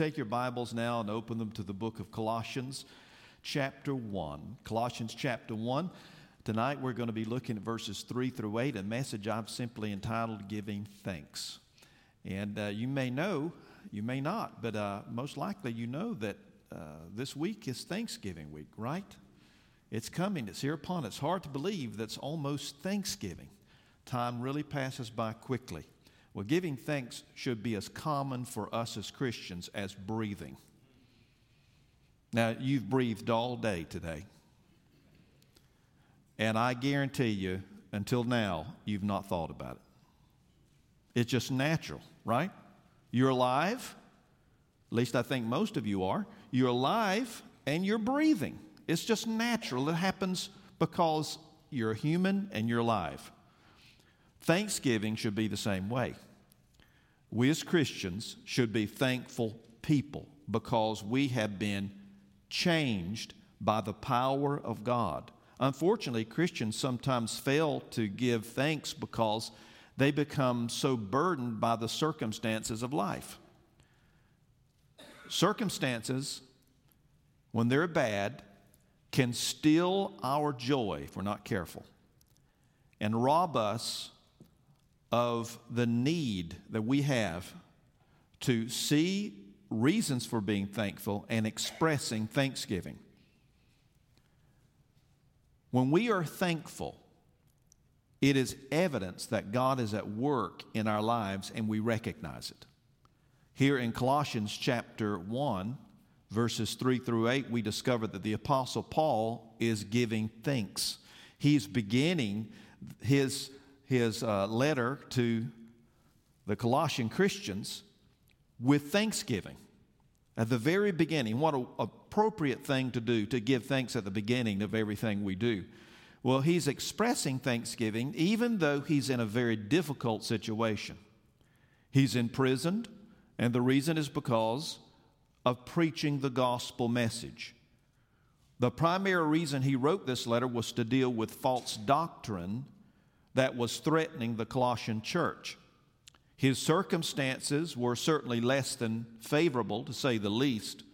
take your Bibles now and open them to the book of Colossians, chapter 1. Colossians, chapter 1. Tonight we're going to be looking at verses 3 through 8, a message I've simply entitled Giving Thanks. And uh, you may know, you may not, but uh, most likely you know that uh, this week is Thanksgiving week, right? It's coming, it's here upon us. Hard to believe that's almost Thanksgiving. Time really passes by quickly. Well, giving thanks should be as common for us as Christians as breathing. Now, you've breathed all day today. And I guarantee you, until now, you've not thought about it. It's just natural, right? You're alive. At least I think most of you are. You're alive and you're breathing. It's just natural. It happens because you're human and you're alive. Thanksgiving should be the same way. We as Christians should be thankful people because we have been changed by the power of God. Unfortunately, Christians sometimes fail to give thanks because they become so burdened by the circumstances of life. Circumstances, when they're bad, can steal our joy if we're not careful and rob us of the need that we have to see reasons for being thankful and expressing thanksgiving. When we are thankful, it is evidence that God is at work in our lives and we recognize it. Here in Colossians chapter 1, verses 3 through 8, we discover that the Apostle Paul is giving thanks. He's beginning his his uh, letter to the Colossian Christians with thanksgiving. At the very beginning, what an appropriate thing to do to give thanks at the beginning of everything we do. Well, he's expressing thanksgiving even though he's in a very difficult situation. He's imprisoned, and the reason is because of preaching the gospel message. The primary reason he wrote this letter was to deal with false doctrine that was threatening the Colossian church. His circumstances were certainly less than favorable, to say the least.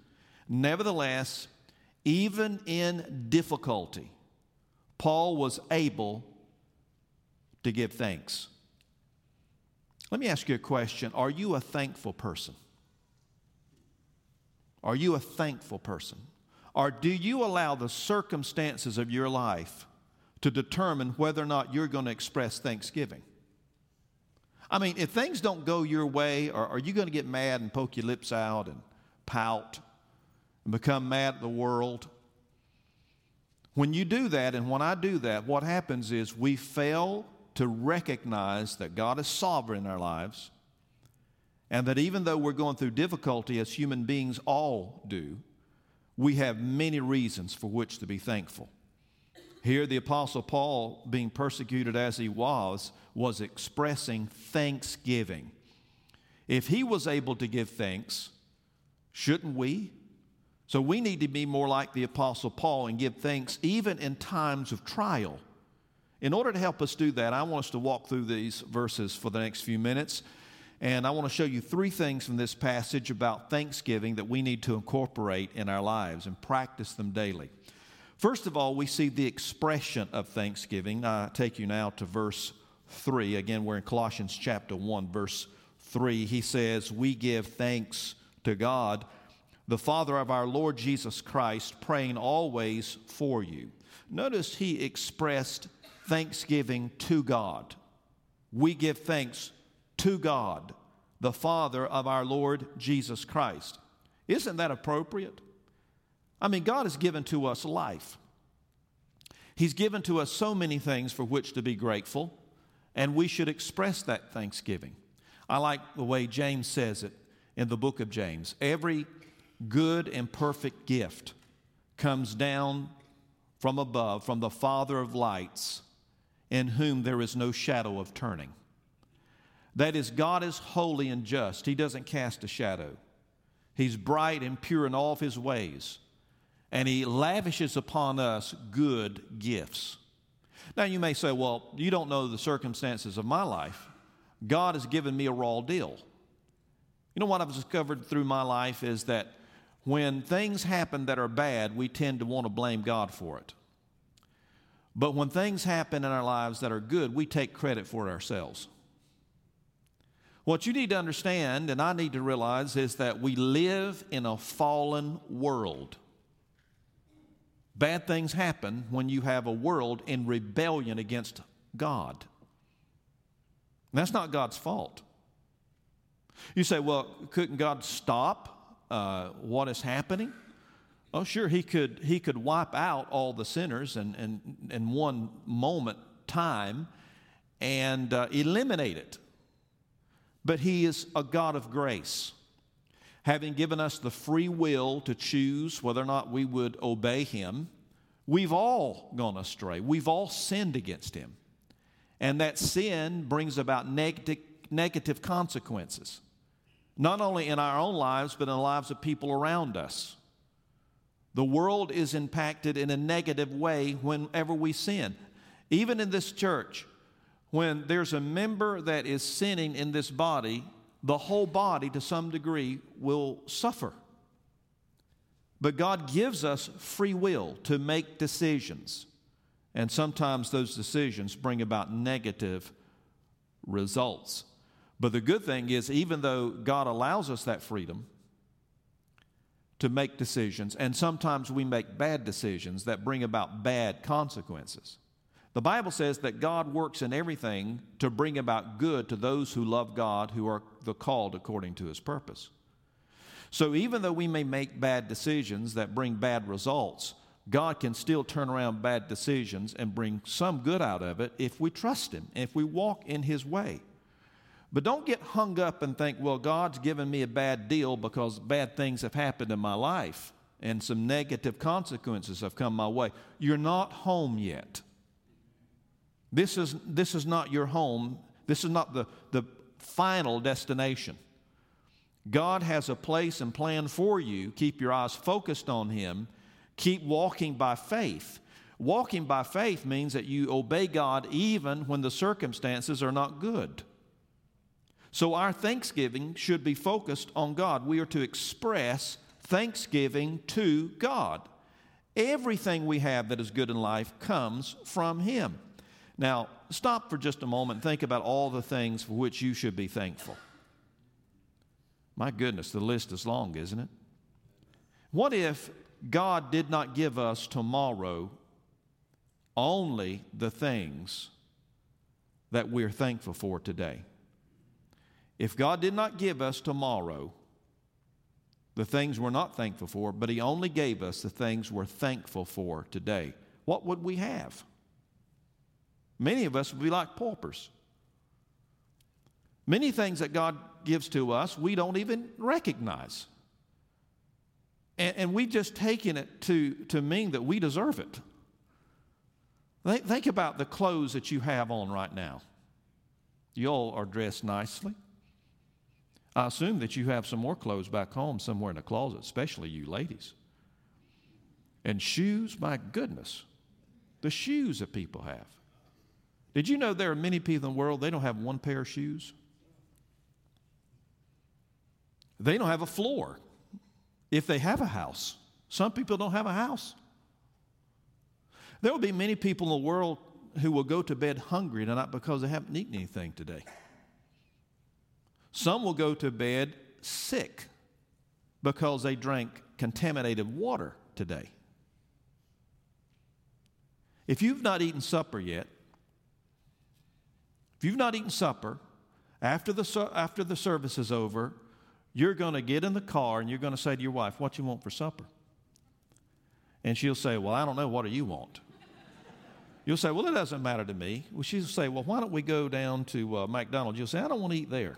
Nevertheless, even in difficulty, Paul was able to give thanks. Let me ask you a question Are you a thankful person? Are you a thankful person? Or do you allow the circumstances of your life to determine whether or not you're going to express thanksgiving. I mean, if things don't go your way, are, are you going to get mad and poke your lips out and pout and become mad at the world? When you do that, and when I do that, what happens is we fail to recognize that God is sovereign in our lives, and that even though we're going through difficulty, as human beings all do, we have many reasons for which to be thankful. Here, the Apostle Paul, being persecuted as he was, was expressing thanksgiving. If he was able to give thanks, shouldn't we? So we need to be more like the Apostle Paul and give thanks even in times of trial. In order to help us do that, I want us to walk through these verses for the next few minutes. And I want to show you three things from this passage about thanksgiving that we need to incorporate in our lives and practice them daily. First of all, we see the expression of thanksgiving. I take you now to verse 3. Again, we're in Colossians chapter 1, verse 3. He says, We give thanks to God, the Father of our Lord Jesus Christ, praying always for you. Notice he expressed thanksgiving to God. We give thanks to God, the Father of our Lord Jesus Christ. Isn't that appropriate? I mean, God has given to us life. He's given to us so many things for which to be grateful, and we should express that thanksgiving. I like the way James says it in the book of James. Every good and perfect gift comes down from above, from the Father of lights, in whom there is no shadow of turning. That is, God is holy and just. He doesn't cast a shadow. He's bright and pure in all of his ways and He lavishes upon us good gifts. Now, you may say, well, you don't know the circumstances of my life. God has given me a raw deal. You know what I've discovered through my life is that when things happen that are bad, we tend to want to blame God for it. But when things happen in our lives that are good, we take credit for it ourselves. What you need to understand, and I need to realize, is that we live in a fallen world. Bad things happen when you have a world in rebellion against God. And that's not God's fault. You say, well, couldn't God stop uh, what is happening? Oh, sure, he could, he could wipe out all the sinners in, in, in one moment time and uh, eliminate it but He is a God of grace. Having given us the free will to choose whether or not we would obey Him, we've all gone astray. We've all sinned against Him. And that sin brings about negative, negative consequences, not only in our own lives, but in the lives of people around us. The world is impacted in a negative way whenever we sin. Even in this church, when there's a member that is sinning in this body, the whole body to some degree will suffer. But God gives us free will to make decisions. And sometimes those decisions bring about negative results. But the good thing is, even though God allows us that freedom to make decisions, and sometimes we make bad decisions that bring about bad consequences, the Bible says that God works in everything to bring about good to those who love God, who are the called according to his purpose. So even though we may make bad decisions that bring bad results, God can still turn around bad decisions and bring some good out of it if we trust him, if we walk in his way. But don't get hung up and think, well, God's given me a bad deal because bad things have happened in my life and some negative consequences have come my way. You're not home yet. This is, this is not your home. This is not the, the final destination. God has a place and plan for you. Keep your eyes focused on Him. Keep walking by faith. Walking by faith means that you obey God even when the circumstances are not good. So our thanksgiving should be focused on God. We are to express thanksgiving to God. Everything we have that is good in life comes from Him. Now, stop for just a moment and think about all the things for which you should be thankful. My goodness, the list is long, isn't it? What if God did not give us tomorrow only the things that we're thankful for today? If God did not give us tomorrow the things we're not thankful for, but He only gave us the things we're thankful for today, what would we have? Many of us would be like paupers. Many things that God gives to us, we don't even recognize. And, and we've just taken it to, to mean that we deserve it. Think, think about the clothes that you have on right now. You all are dressed nicely. I assume that you have some more clothes back home somewhere in the closet, especially you ladies. And shoes, my goodness, the shoes that people have. Did you know there are many people in the world, they don't have one pair of shoes? They don't have a floor if they have a house. Some people don't have a house. There will be many people in the world who will go to bed hungry tonight because they haven't eaten anything today. Some will go to bed sick because they drank contaminated water today. If you've not eaten supper yet, you've not eaten supper, after the, after the service is over, you're going to get in the car and you're going to say to your wife, What you want for supper? And she'll say, Well, I don't know. What do you want? You'll say, Well, it doesn't matter to me. Well, she'll say, Well, why don't we go down to uh, McDonald's? You'll say, I don't want to eat there.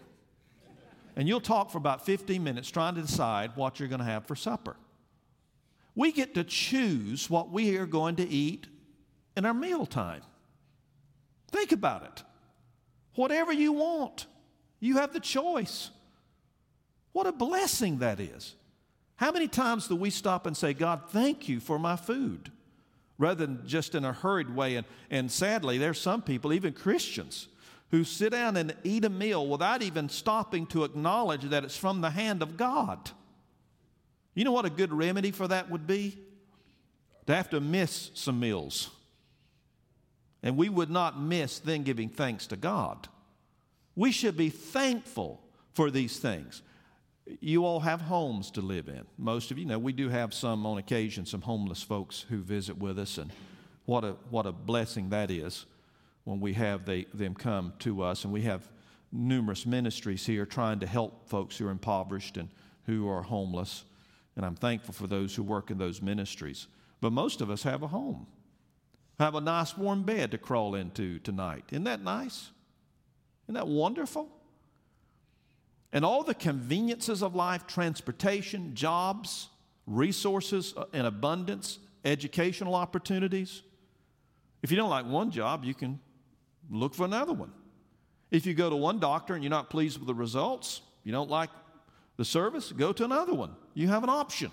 And you'll talk for about 15 minutes trying to decide what you're going to have for supper. We get to choose what we are going to eat in our meal time. Think about it. Whatever you want, you have the choice. What a blessing that is. How many times do we stop and say, God, thank you for my food? Rather than just in a hurried way. And, and sadly, there's some people, even Christians, who sit down and eat a meal without even stopping to acknowledge that it's from the hand of God. You know what a good remedy for that would be? To have to miss some meals. And we would not miss then giving thanks to God. We should be thankful for these things. You all have homes to live in. Most of you know we do have some on occasion, some homeless folks who visit with us, and what a, what a blessing that is when we have they, them come to us. And we have numerous ministries here trying to help folks who are impoverished and who are homeless. And I'm thankful for those who work in those ministries. But most of us have a home, have a nice warm bed to crawl into tonight. Isn't that nice? Isn't that wonderful? And all the conveniences of life transportation, jobs, resources uh, in abundance, educational opportunities. If you don't like one job, you can look for another one. If you go to one doctor and you're not pleased with the results, you don't like the service, go to another one. You have an option.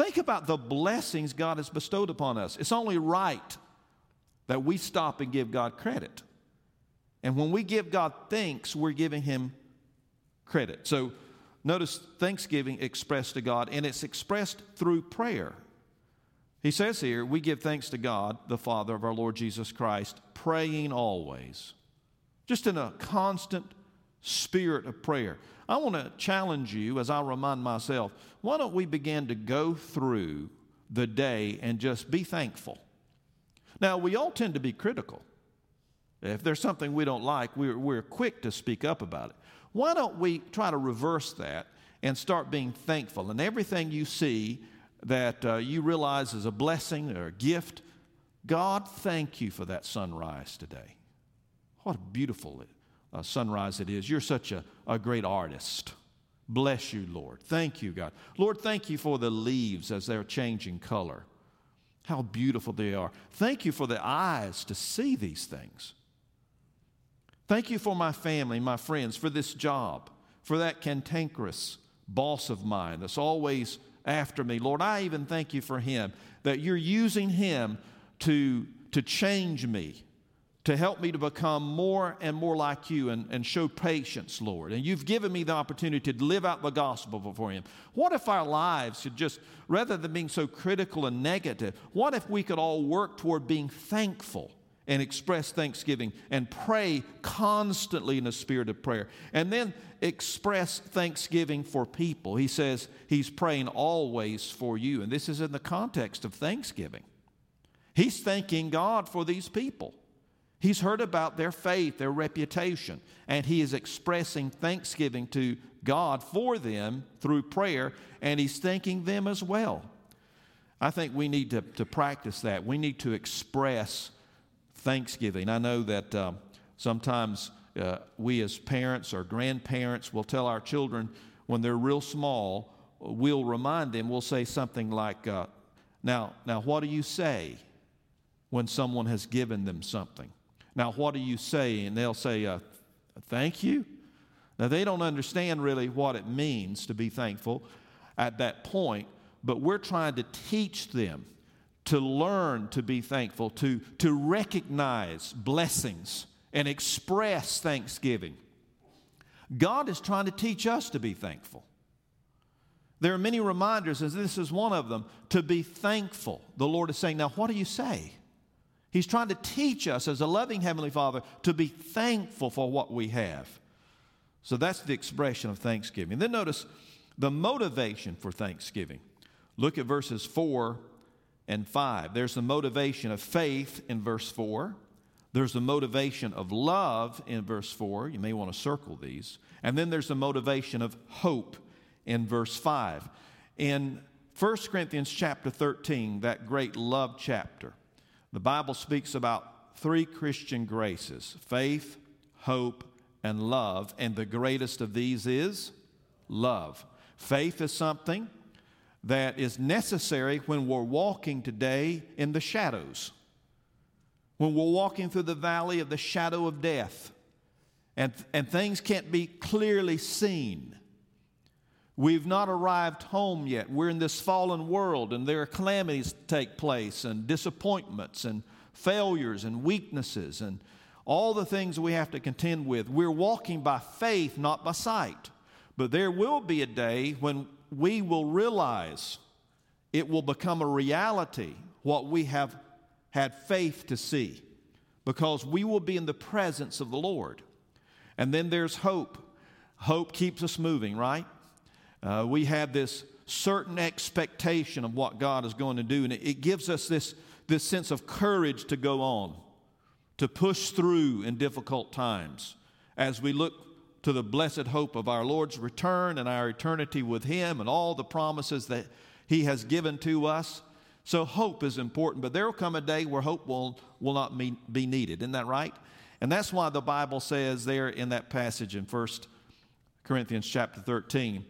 Think about the blessings God has bestowed upon us. It's only right that we stop and give God credit. And when we give God thanks, we're giving Him credit. So notice thanksgiving expressed to God, and it's expressed through prayer. He says here, we give thanks to God, the Father of our Lord Jesus Christ, praying always. Just in a constant spirit of prayer. I want to challenge you as I remind myself why don't we begin to go through the day and just be thankful? Now, we all tend to be critical. If there's something we don't like, we're, we're quick to speak up about it. Why don't we try to reverse that and start being thankful? And everything you see that uh, you realize is a blessing or a gift, God, thank you for that sunrise today. What a beautiful uh, sunrise it is. You're such a, a great artist. Bless you, Lord. Thank you, God. Lord, thank you for the leaves as they're changing color. How beautiful they are. Thank you for the eyes to see these things. Thank you for my family, my friends, for this job, for that cantankerous boss of mine that's always after me. Lord, I even thank you for him, that you're using him to, to change me, to help me to become more and more like you and, and show patience, Lord. And you've given me the opportunity to live out the gospel before him. What if our lives should just, rather than being so critical and negative, what if we could all work toward being thankful? and express thanksgiving and pray constantly in a spirit of prayer. And then express thanksgiving for people. He says he's praying always for you. And this is in the context of thanksgiving. He's thanking God for these people. He's heard about their faith, their reputation, and he is expressing thanksgiving to God for them through prayer, and he's thanking them as well. I think we need to, to practice that. We need to express Thanksgiving. I know that uh, sometimes uh, we as parents or grandparents will tell our children when they're real small, we'll remind them, we'll say something like, uh, now, now, what do you say when someone has given them something? Now, what do you say? And they'll say, uh, thank you. Now, they don't understand really what it means to be thankful at that point, but we're trying to teach them to learn to be thankful, to, to recognize blessings and express thanksgiving. God is trying to teach us to be thankful. There are many reminders, and this is one of them, to be thankful. The Lord is saying, Now, what do you say? He's trying to teach us, as a loving Heavenly Father, to be thankful for what we have. So that's the expression of thanksgiving. Then notice the motivation for thanksgiving. Look at verses 4 and 5. There's the motivation of faith in verse 4. There's the motivation of love in verse 4. You may want to circle these. And then there's the motivation of hope in verse 5. In 1 Corinthians chapter 13, that great love chapter, the Bible speaks about three Christian graces faith, hope, and love. And the greatest of these is love. Faith is something that is necessary when we're walking today in the shadows, when we're walking through the valley of the shadow of death, and, and things can't be clearly seen. We've not arrived home yet. We're in this fallen world, and there are calamities take place, and disappointments, and failures, and weaknesses, and all the things we have to contend with. We're walking by faith, not by sight. But there will be a day when we will realize it will become a reality what we have had faith to see because we will be in the presence of the Lord. And then there's hope. Hope keeps us moving, right? Uh, we have this certain expectation of what God is going to do, and it, it gives us this, this sense of courage to go on, to push through in difficult times as we look to the blessed hope of our Lord's return and our eternity with Him and all the promises that He has given to us. So, hope is important, but there will come a day where hope will, will not be, be needed. Isn't that right? And that's why the Bible says there in that passage in 1 Corinthians chapter 13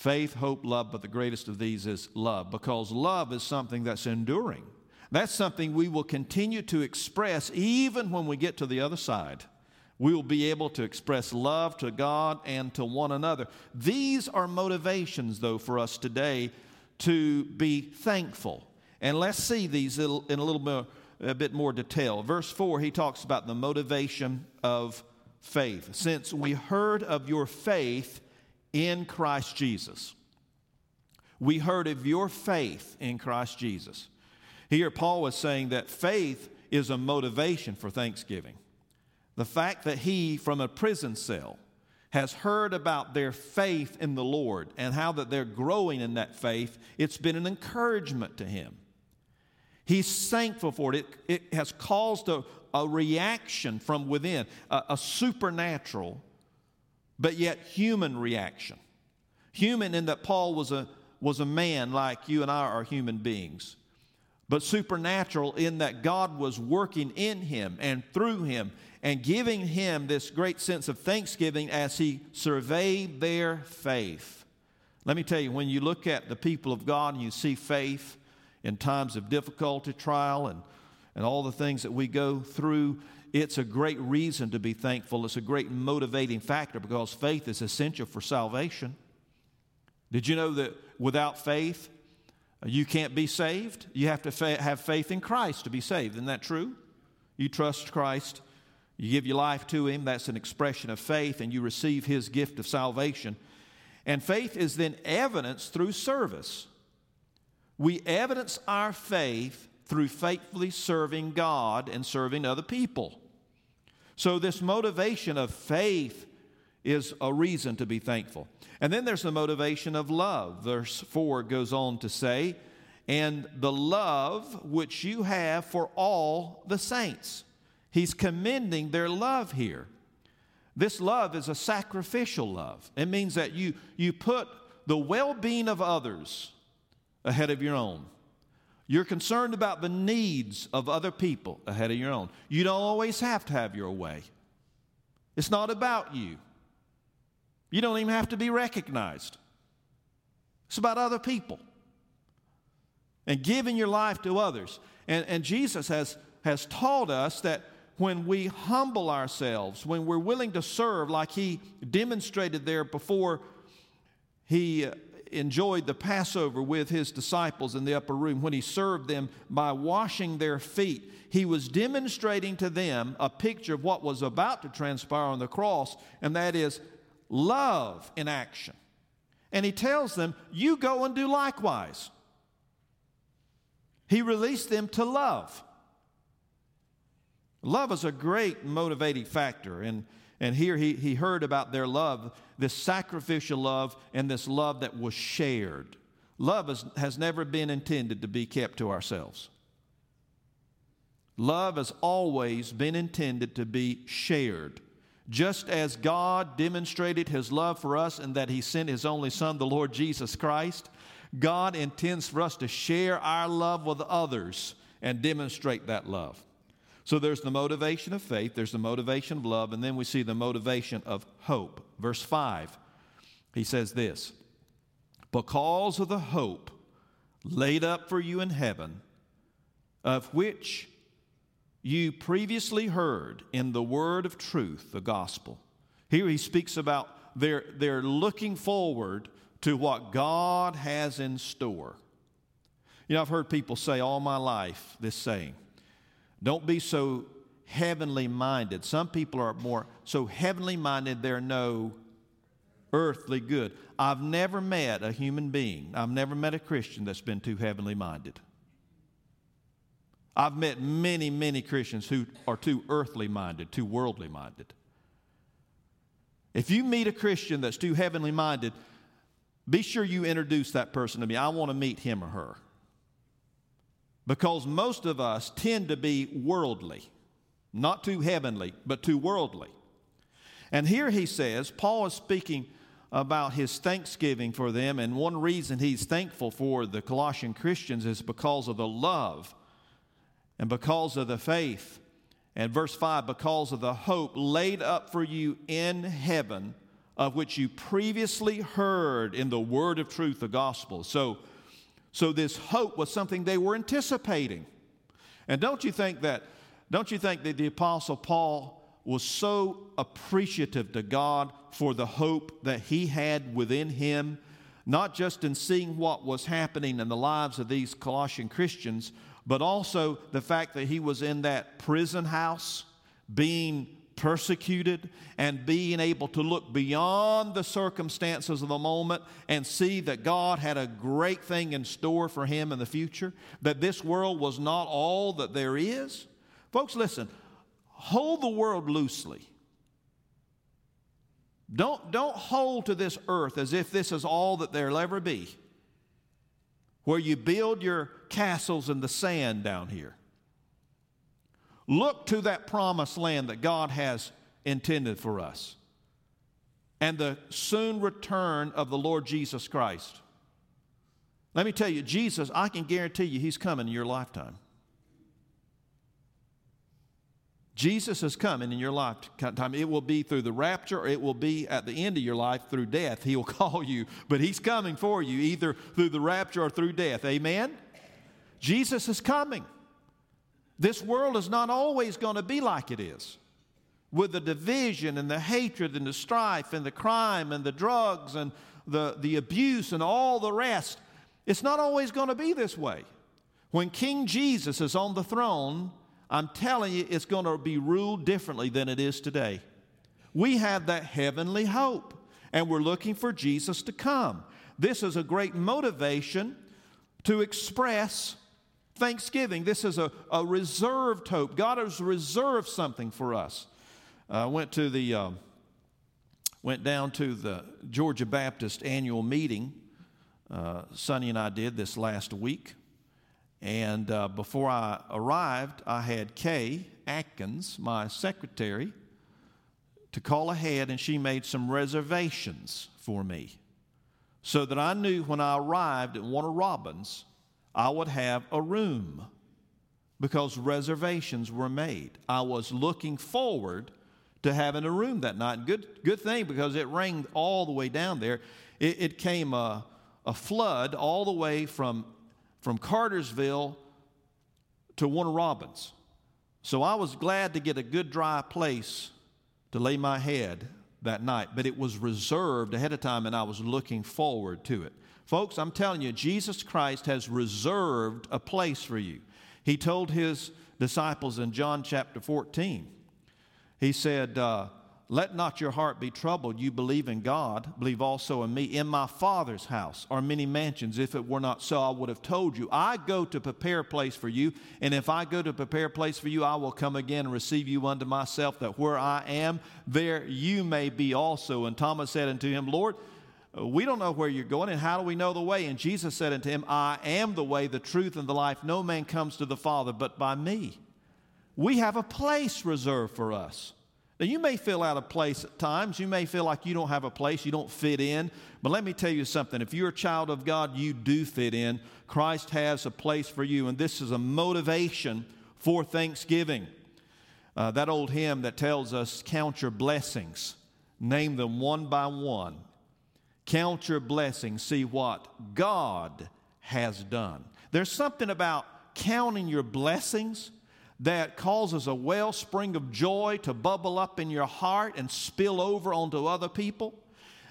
faith, hope, love, but the greatest of these is love, because love is something that's enduring. That's something we will continue to express even when we get to the other side we will be able to express love to God and to one another. These are motivations, though, for us today to be thankful. And let's see these in a little bit, a bit more detail. Verse 4, he talks about the motivation of faith. Since we heard of your faith in Christ Jesus, we heard of your faith in Christ Jesus. Here, Paul was saying that faith is a motivation for thanksgiving. The fact that he, from a prison cell, has heard about their faith in the Lord and how that they're growing in that faith, it's been an encouragement to him. He's thankful for it. It, it has caused a, a reaction from within, a, a supernatural, but yet human reaction. Human in that Paul was a, was a man like you and I are human beings, but supernatural in that God was working in him and through him and giving him this great sense of thanksgiving as he surveyed their faith. Let me tell you, when you look at the people of God and you see faith in times of difficulty, trial, and, and all the things that we go through, it's a great reason to be thankful. It's a great motivating factor because faith is essential for salvation. Did you know that without faith, uh, you can't be saved? You have to fa- have faith in Christ to be saved. Isn't that true? You trust Christ you give your life to Him, that's an expression of faith, and you receive His gift of salvation. And faith is then evidenced through service. We evidence our faith through faithfully serving God and serving other people. So, this motivation of faith is a reason to be thankful. And then there's the motivation of love. Verse 4 goes on to say, and the love which you have for all the saints. He's commending their love here. This love is a sacrificial love. It means that you, you put the well being of others ahead of your own. You're concerned about the needs of other people ahead of your own. You don't always have to have your way. It's not about you. You don't even have to be recognized. It's about other people and giving your life to others. And, and Jesus has, has taught us that when we humble ourselves, when we're willing to serve, like he demonstrated there before he enjoyed the Passover with his disciples in the upper room, when he served them by washing their feet, he was demonstrating to them a picture of what was about to transpire on the cross, and that is love in action. And he tells them, You go and do likewise. He released them to love. Love is a great motivating factor. And, and here he, he heard about their love, this sacrificial love, and this love that was shared. Love is, has never been intended to be kept to ourselves. Love has always been intended to be shared. Just as God demonstrated his love for us and that he sent his only Son, the Lord Jesus Christ, God intends for us to share our love with others and demonstrate that love. So there's the motivation of faith, there's the motivation of love, and then we see the motivation of hope. Verse 5, he says this Because of the hope laid up for you in heaven, of which you previously heard in the word of truth, the gospel. Here he speaks about they're, they're looking forward to what God has in store. You know, I've heard people say all my life this saying don't be so heavenly minded. Some people are more so heavenly minded, they're no earthly good. I've never met a human being, I've never met a Christian that's been too heavenly minded. I've met many, many Christians who are too earthly minded, too worldly minded. If you meet a Christian that's too heavenly minded, be sure you introduce that person to me. I want to meet him or her. Because most of us tend to be worldly, not too heavenly, but too worldly. And here he says, Paul is speaking about his thanksgiving for them, and one reason he's thankful for the Colossian Christians is because of the love and because of the faith. And verse 5 because of the hope laid up for you in heaven, of which you previously heard in the word of truth, the gospel. So, so this hope was something they were anticipating. And don't you think that, don't you think that the Apostle Paul was so appreciative to God for the hope that he had within him, not just in seeing what was happening in the lives of these Colossian Christians, but also the fact that he was in that prison house being persecuted and being able to look beyond the circumstances of the moment and see that God had a great thing in store for him in the future, that this world was not all that there is. Folks, listen, hold the world loosely. Don't, don't hold to this earth as if this is all that there'll ever be, where you build your castles in the sand down here. Look to that promised land that God has intended for us and the soon return of the Lord Jesus Christ. Let me tell you, Jesus, I can guarantee you, He's coming in your lifetime. Jesus is coming in your lifetime. It will be through the rapture, or it will be at the end of your life through death. He will call you, but He's coming for you either through the rapture or through death. Amen? Jesus is coming. This world is not always going to be like it is with the division and the hatred and the strife and the crime and the drugs and the, the abuse and all the rest. It's not always going to be this way. When King Jesus is on the throne, I'm telling you, it's going to be ruled differently than it is today. We have that heavenly hope, and we're looking for Jesus to come. This is a great motivation to express thanksgiving. This is a, a reserved hope. God has reserved something for us. I went to the uh, went down to the Georgia Baptist annual meeting. Uh, Sonny and I did this last week, and uh, before I arrived, I had Kay Atkins, my secretary, to call ahead, and she made some reservations for me so that I knew when I arrived at Warner Robins, I would have a room because reservations were made. I was looking forward to having a room that night. Good, good thing because it rained all the way down there. It, it came a, a flood all the way from from Cartersville to Warner Robins. So I was glad to get a good dry place to lay my head that night, but it was reserved ahead of time and I was looking forward to it. Folks, I'm telling you, Jesus Christ has reserved a place for you. He told his disciples in John chapter 14, He said, uh, let not your heart be troubled. You believe in God, believe also in me. In my Father's house are many mansions. If it were not so, I would have told you. I go to prepare a place for you, and if I go to prepare a place for you, I will come again and receive you unto myself, that where I am, there you may be also. And Thomas said unto him, Lord, we don't know where you're going, and how do we know the way? And Jesus said unto him, I am the way, the truth, and the life. No man comes to the Father but by me. We have a place reserved for us. Now, you may feel out of place at times. You may feel like you don't have a place, you don't fit in. But let me tell you something if you're a child of God, you do fit in. Christ has a place for you, and this is a motivation for thanksgiving. Uh, that old hymn that tells us, Count your blessings, name them one by one. Count your blessings, see what God has done. There's something about counting your blessings that causes a wellspring of joy to bubble up in your heart and spill over onto other people.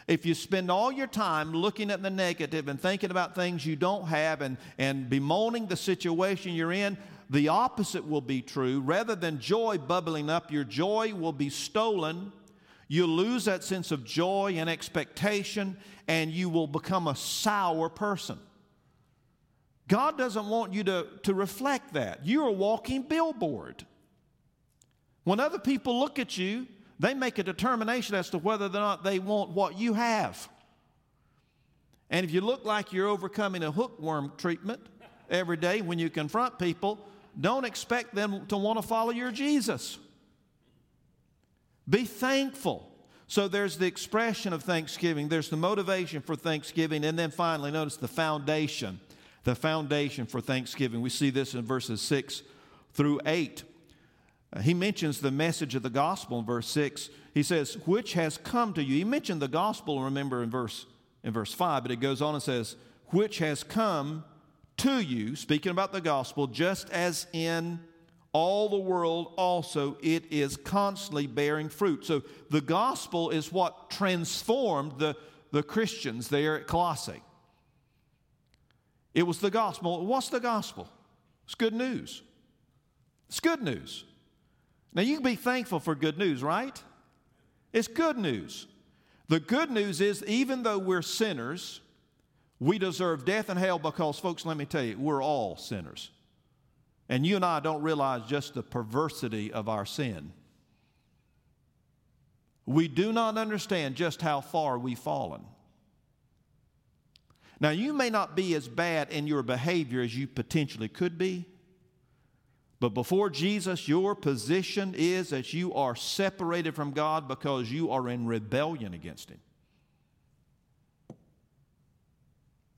If you spend all your time looking at the negative and thinking about things you don't have and, and bemoaning the situation you're in, the opposite will be true. Rather than joy bubbling up, your joy will be stolen. You'll lose that sense of joy and expectation, and you will become a sour person. God doesn't want you to, to reflect that. You're a walking billboard. When other people look at you, they make a determination as to whether or not they want what you have. And if you look like you're overcoming a hookworm treatment every day when you confront people, don't expect them to want to follow your Jesus. Be thankful. So there's the expression of thanksgiving, there's the motivation for thanksgiving, and then finally, notice the foundation. The foundation for thanksgiving. We see this in verses 6 through 8. Uh, he mentions the message of the gospel in verse 6. He says, Which has come to you. He mentioned the gospel, remember, in verse, in verse 5, but it goes on and says, Which has come to you, speaking about the gospel, just as in all the world also it is constantly bearing fruit. So the gospel is what transformed the, the Christians there at Colossae. It was the gospel. What's the gospel? It's good news. It's good news. Now, you can be thankful for good news, right? It's good news. The good news is, even though we're sinners, we deserve death and hell because, folks, let me tell you, we're all sinners. And you and I don't realize just the perversity of our sin. We do not understand just how far we've fallen. Now, you may not be as bad in your behavior as you potentially could be. But before Jesus, your position is that you are separated from God because you are in rebellion against Him.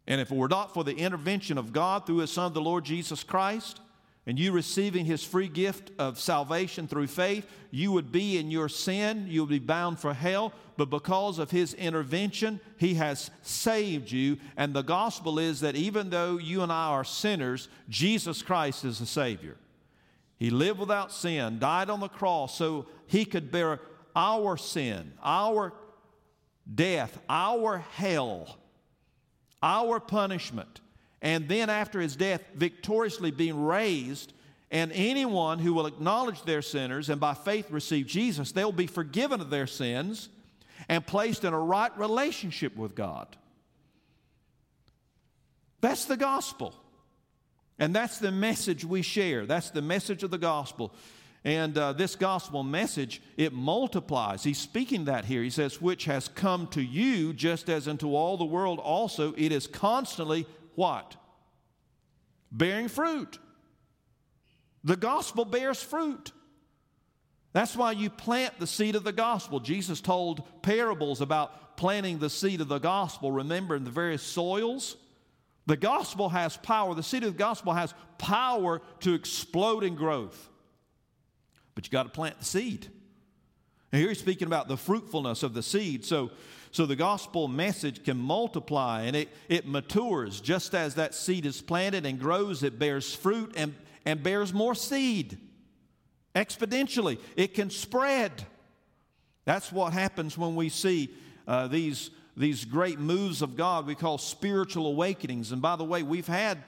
And if it were not for the intervention of God through His Son, the Lord Jesus Christ, and you receiving His free gift of salvation through faith, you would be in your sin, you would be bound for hell. But because of His intervention, He has saved you. And the gospel is that even though you and I are sinners, Jesus Christ is the Savior. He lived without sin, died on the cross so he could bear our sin, our death, our hell, our punishment. And then, after his death, victoriously being raised. And anyone who will acknowledge their sinners and by faith receive Jesus, they'll be forgiven of their sins and placed in a right relationship with God. That's the gospel. And that's the message we share. That's the message of the gospel. And uh, this gospel message, it multiplies. He's speaking that here. He says, which has come to you just as into all the world also. It is constantly what? Bearing fruit. The gospel bears fruit. That's why you plant the seed of the gospel. Jesus told parables about planting the seed of the gospel. Remember, in the various soils, the gospel has power. The seed of the gospel has power to explode in growth. But you got to plant the seed. And here he's speaking about the fruitfulness of the seed. So, so the gospel message can multiply and it, it matures just as that seed is planted and grows, it bears fruit and, and bears more seed exponentially. It can spread. That's what happens when we see uh, these these great moves of God we call spiritual awakenings. And by the way, we've had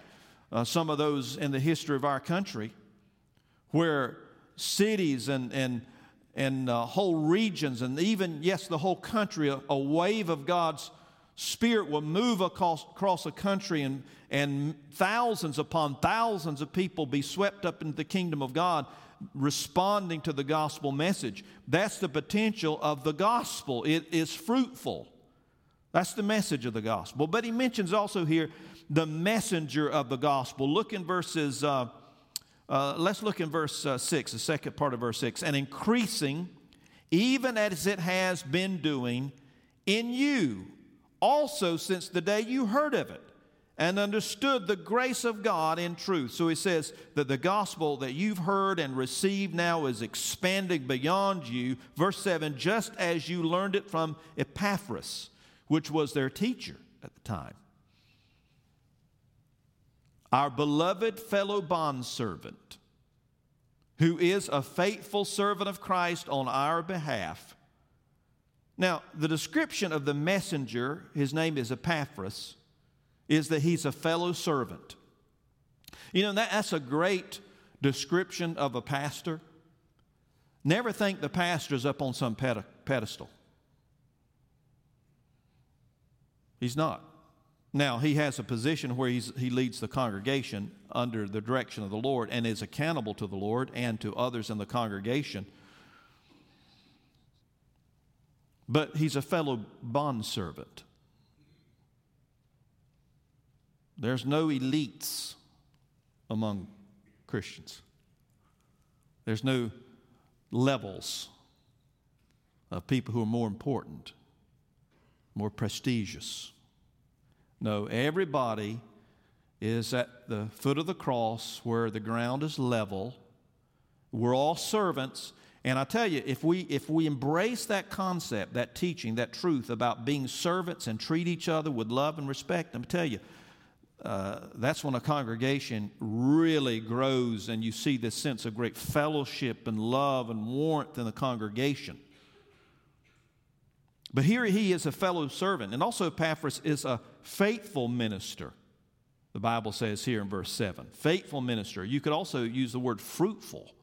uh, some of those in the history of our country where cities and, and, and uh, whole regions, and even, yes, the whole country, a, a wave of God's Spirit will move across, across a country and, and thousands upon thousands of people be swept up into the kingdom of God responding to the gospel message. That's the potential of the gospel. It is fruitful. That's the message of the gospel. But he mentions also here the messenger of the gospel. Look in verses, uh, uh, let's look in verse uh, 6, the second part of verse 6. And increasing, even as it has been doing in you, also since the day you heard of it and understood the grace of God in truth. So he says that the gospel that you've heard and received now is expanding beyond you. Verse 7 just as you learned it from Epaphras which was their teacher at the time. Our beloved fellow bondservant, who is a faithful servant of Christ on our behalf. Now, the description of the messenger, his name is Epaphras, is that he's a fellow servant. You know, that, that's a great description of a pastor, never think the pastor's up on some pedestal. He's not. Now, he has a position where he leads the congregation under the direction of the Lord and is accountable to the Lord and to others in the congregation. But he's a fellow bondservant. There's no elites among Christians, there's no levels of people who are more important, more prestigious. No, everybody is at the foot of the cross where the ground is level. We're all servants. And I tell you, if we, if we embrace that concept, that teaching, that truth about being servants and treat each other with love and respect, I'm tell you, uh, that's when a congregation really grows and you see this sense of great fellowship and love and warmth in the congregation. But here he is a fellow servant, and also Epaphras is a faithful minister. The Bible says here in verse 7 faithful minister. You could also use the word fruitful.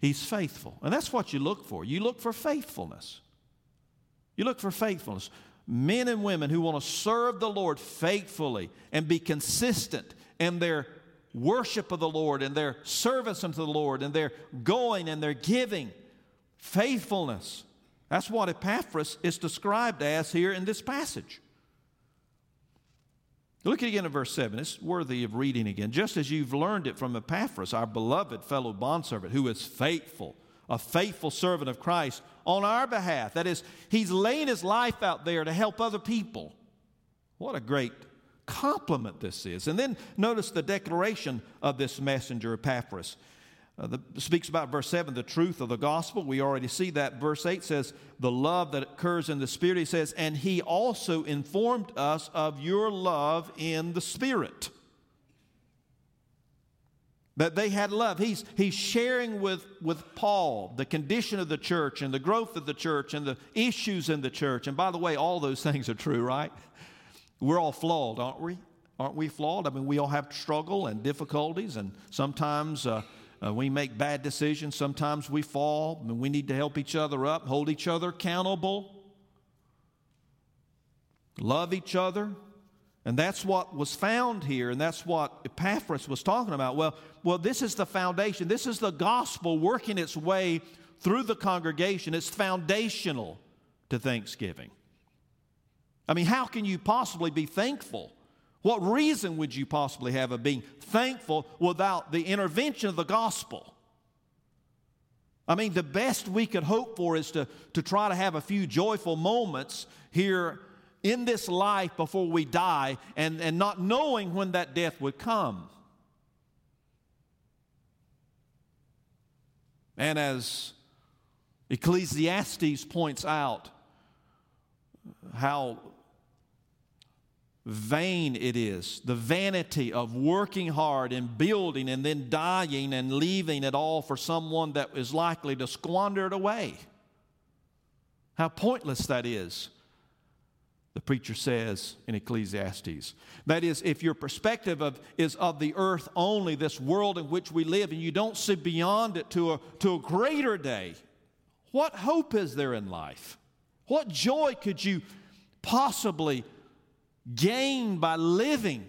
He's faithful. And that's what you look for. You look for faithfulness. You look for faithfulness men and women who want to serve the Lord faithfully and be consistent in their worship of the Lord and their service unto the Lord and their going and their giving. Faithfulness. That's what Epaphras is described as here in this passage. Look again at verse 7. It's worthy of reading again. Just as you've learned it from Epaphras, our beloved fellow bondservant, who is faithful a faithful servant of Christ on our behalf. That is, he's laying his life out there to help other people. What a great compliment this is. And then notice the declaration of this messenger, Epaphras. Uh, the, speaks about verse 7, the truth of the gospel. We already see that. Verse 8 says, the love that occurs in the Spirit. He says, and he also informed us of your love in the Spirit that they had love. He's, he's sharing with, with Paul the condition of the church and the growth of the church and the issues in the church. And by the way, all those things are true, right? We're all flawed, aren't we? Aren't we flawed? I mean, we all have struggle and difficulties, and sometimes uh, uh, we make bad decisions. Sometimes we fall, and we need to help each other up, hold each other accountable, love each other. And that's what was found here, and that's what Epaphras was talking about. Well, well, this is the foundation. This is the gospel working its way through the congregation. It's foundational to Thanksgiving. I mean, how can you possibly be thankful? What reason would you possibly have of being thankful without the intervention of the gospel? I mean, the best we could hope for is to, to try to have a few joyful moments here in this life before we die and, and not knowing when that death would come. And as Ecclesiastes points out, how vain it is the vanity of working hard and building and then dying and leaving it all for someone that is likely to squander it away. How pointless that is the preacher says in Ecclesiastes. That is, if your perspective of, is of the earth only, this world in which we live, and you don't see beyond it to a, to a greater day, what hope is there in life? What joy could you possibly gain by living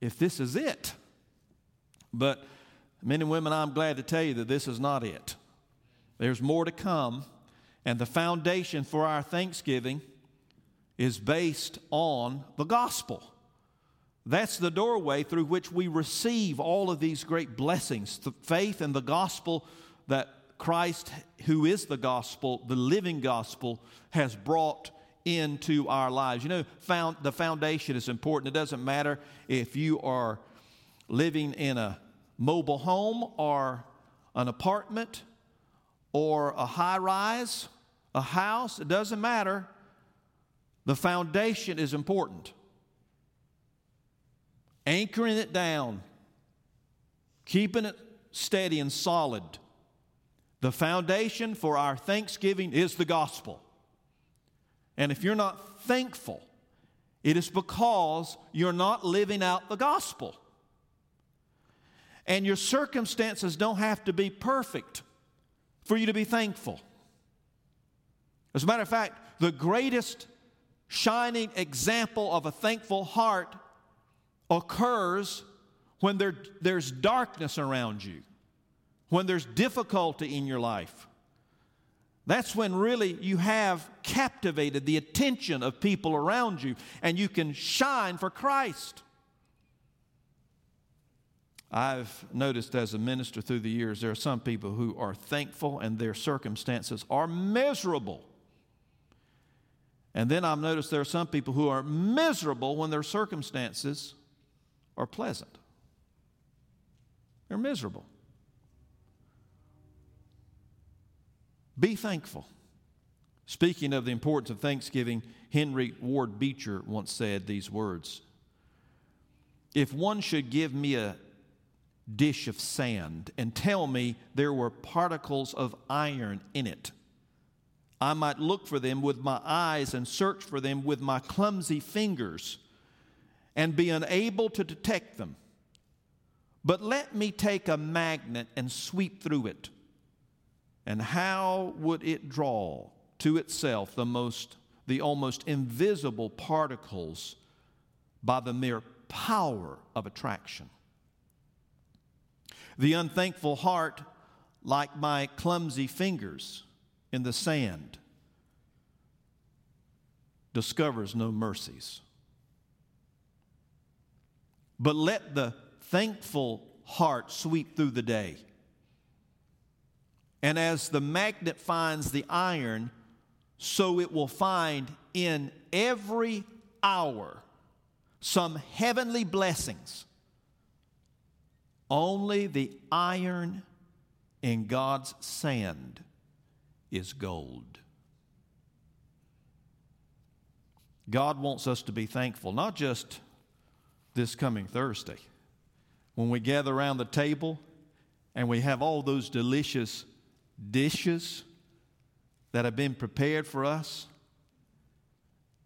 if this is it? But, men and women, I'm glad to tell you that this is not it. There's more to come, and the foundation for our thanksgiving is based on the gospel. That's the doorway through which we receive all of these great blessings. The faith and the gospel that Christ, who is the gospel, the living gospel, has brought into our lives. You know, found, the foundation is important. It doesn't matter if you are living in a mobile home or an apartment or a high rise, a house, it doesn't matter. The foundation is important. Anchoring it down, keeping it steady and solid. The foundation for our thanksgiving is the gospel. And if you're not thankful, it is because you're not living out the gospel. And your circumstances don't have to be perfect for you to be thankful. As a matter of fact, the greatest shining example of a thankful heart occurs when there, there's darkness around you, when there's difficulty in your life. That's when really you have captivated the attention of people around you and you can shine for Christ. I've noticed as a minister through the years, there are some people who are thankful and their circumstances are miserable. And then I've noticed there are some people who are miserable when their circumstances are pleasant. They're miserable. Be thankful. Speaking of the importance of thanksgiving, Henry Ward Beecher once said these words If one should give me a dish of sand and tell me there were particles of iron in it, I might look for them with my eyes and search for them with my clumsy fingers and be unable to detect them. But let me take a magnet and sweep through it. And how would it draw to itself the most the almost invisible particles by the mere power of attraction? The unthankful heart, like my clumsy fingers in the sand, discovers no mercies. But let the thankful heart sweep through the day. And as the magnet finds the iron, so it will find in every hour some heavenly blessings. Only the iron in God's sand is gold. God wants us to be thankful, not just this coming Thursday when we gather around the table and we have all those delicious dishes that have been prepared for us,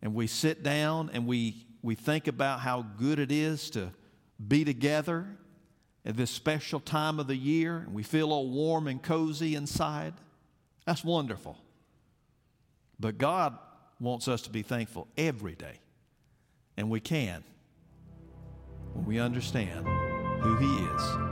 and we sit down and we, we think about how good it is to be together at this special time of the year, and we feel all warm and cozy inside. That's wonderful. But God wants us to be thankful every day. And we can when we understand who He is